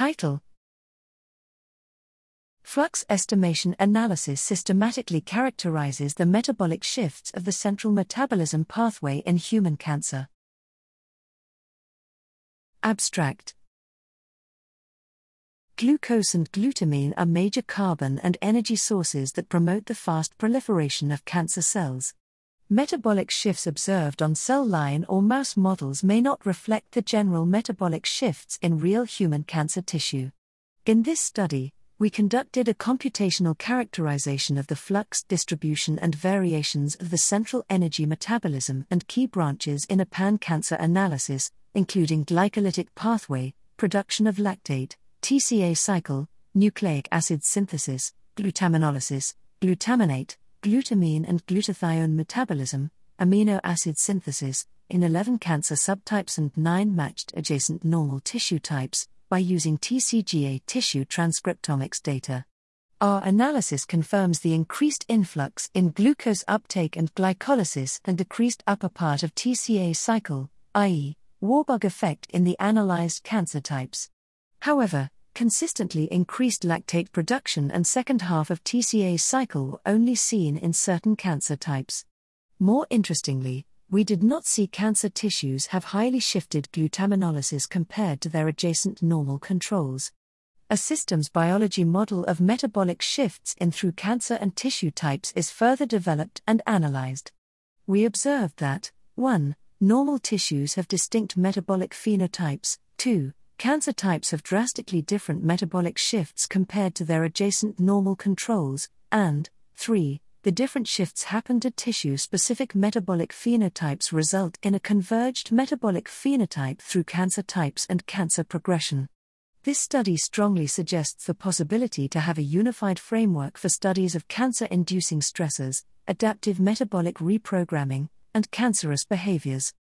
Title Flux estimation analysis systematically characterizes the metabolic shifts of the central metabolism pathway in human cancer. Abstract Glucose and glutamine are major carbon and energy sources that promote the fast proliferation of cancer cells. Metabolic shifts observed on cell line or mouse models may not reflect the general metabolic shifts in real human cancer tissue. In this study, we conducted a computational characterization of the flux distribution and variations of the central energy metabolism and key branches in a pan cancer analysis, including glycolytic pathway, production of lactate, TCA cycle, nucleic acid synthesis, glutaminolysis, glutaminate, glutamine and glutathione metabolism, amino acid synthesis, in 11 cancer subtypes and 9 matched adjacent normal tissue types, by using TCGA tissue transcriptomics data. Our analysis confirms the increased influx in glucose uptake and glycolysis and decreased upper part of TCA cycle, i.e., Warburg effect in the analyzed cancer types. However, consistently increased lactate production and second half of TCA cycle only seen in certain cancer types. More interestingly, we did not see cancer tissues have highly shifted glutaminolysis compared to their adjacent normal controls. A systems biology model of metabolic shifts in through cancer and tissue types is further developed and analyzed. We observed that 1. Normal tissues have distinct metabolic phenotypes, 2. Cancer types have drastically different metabolic shifts compared to their adjacent normal controls, and 3. The different shifts happen to tissue specific metabolic phenotypes result in a converged metabolic phenotype through cancer types and cancer progression. This study strongly suggests the possibility to have a unified framework for studies of cancer inducing stressors, adaptive metabolic reprogramming, and cancerous behaviors.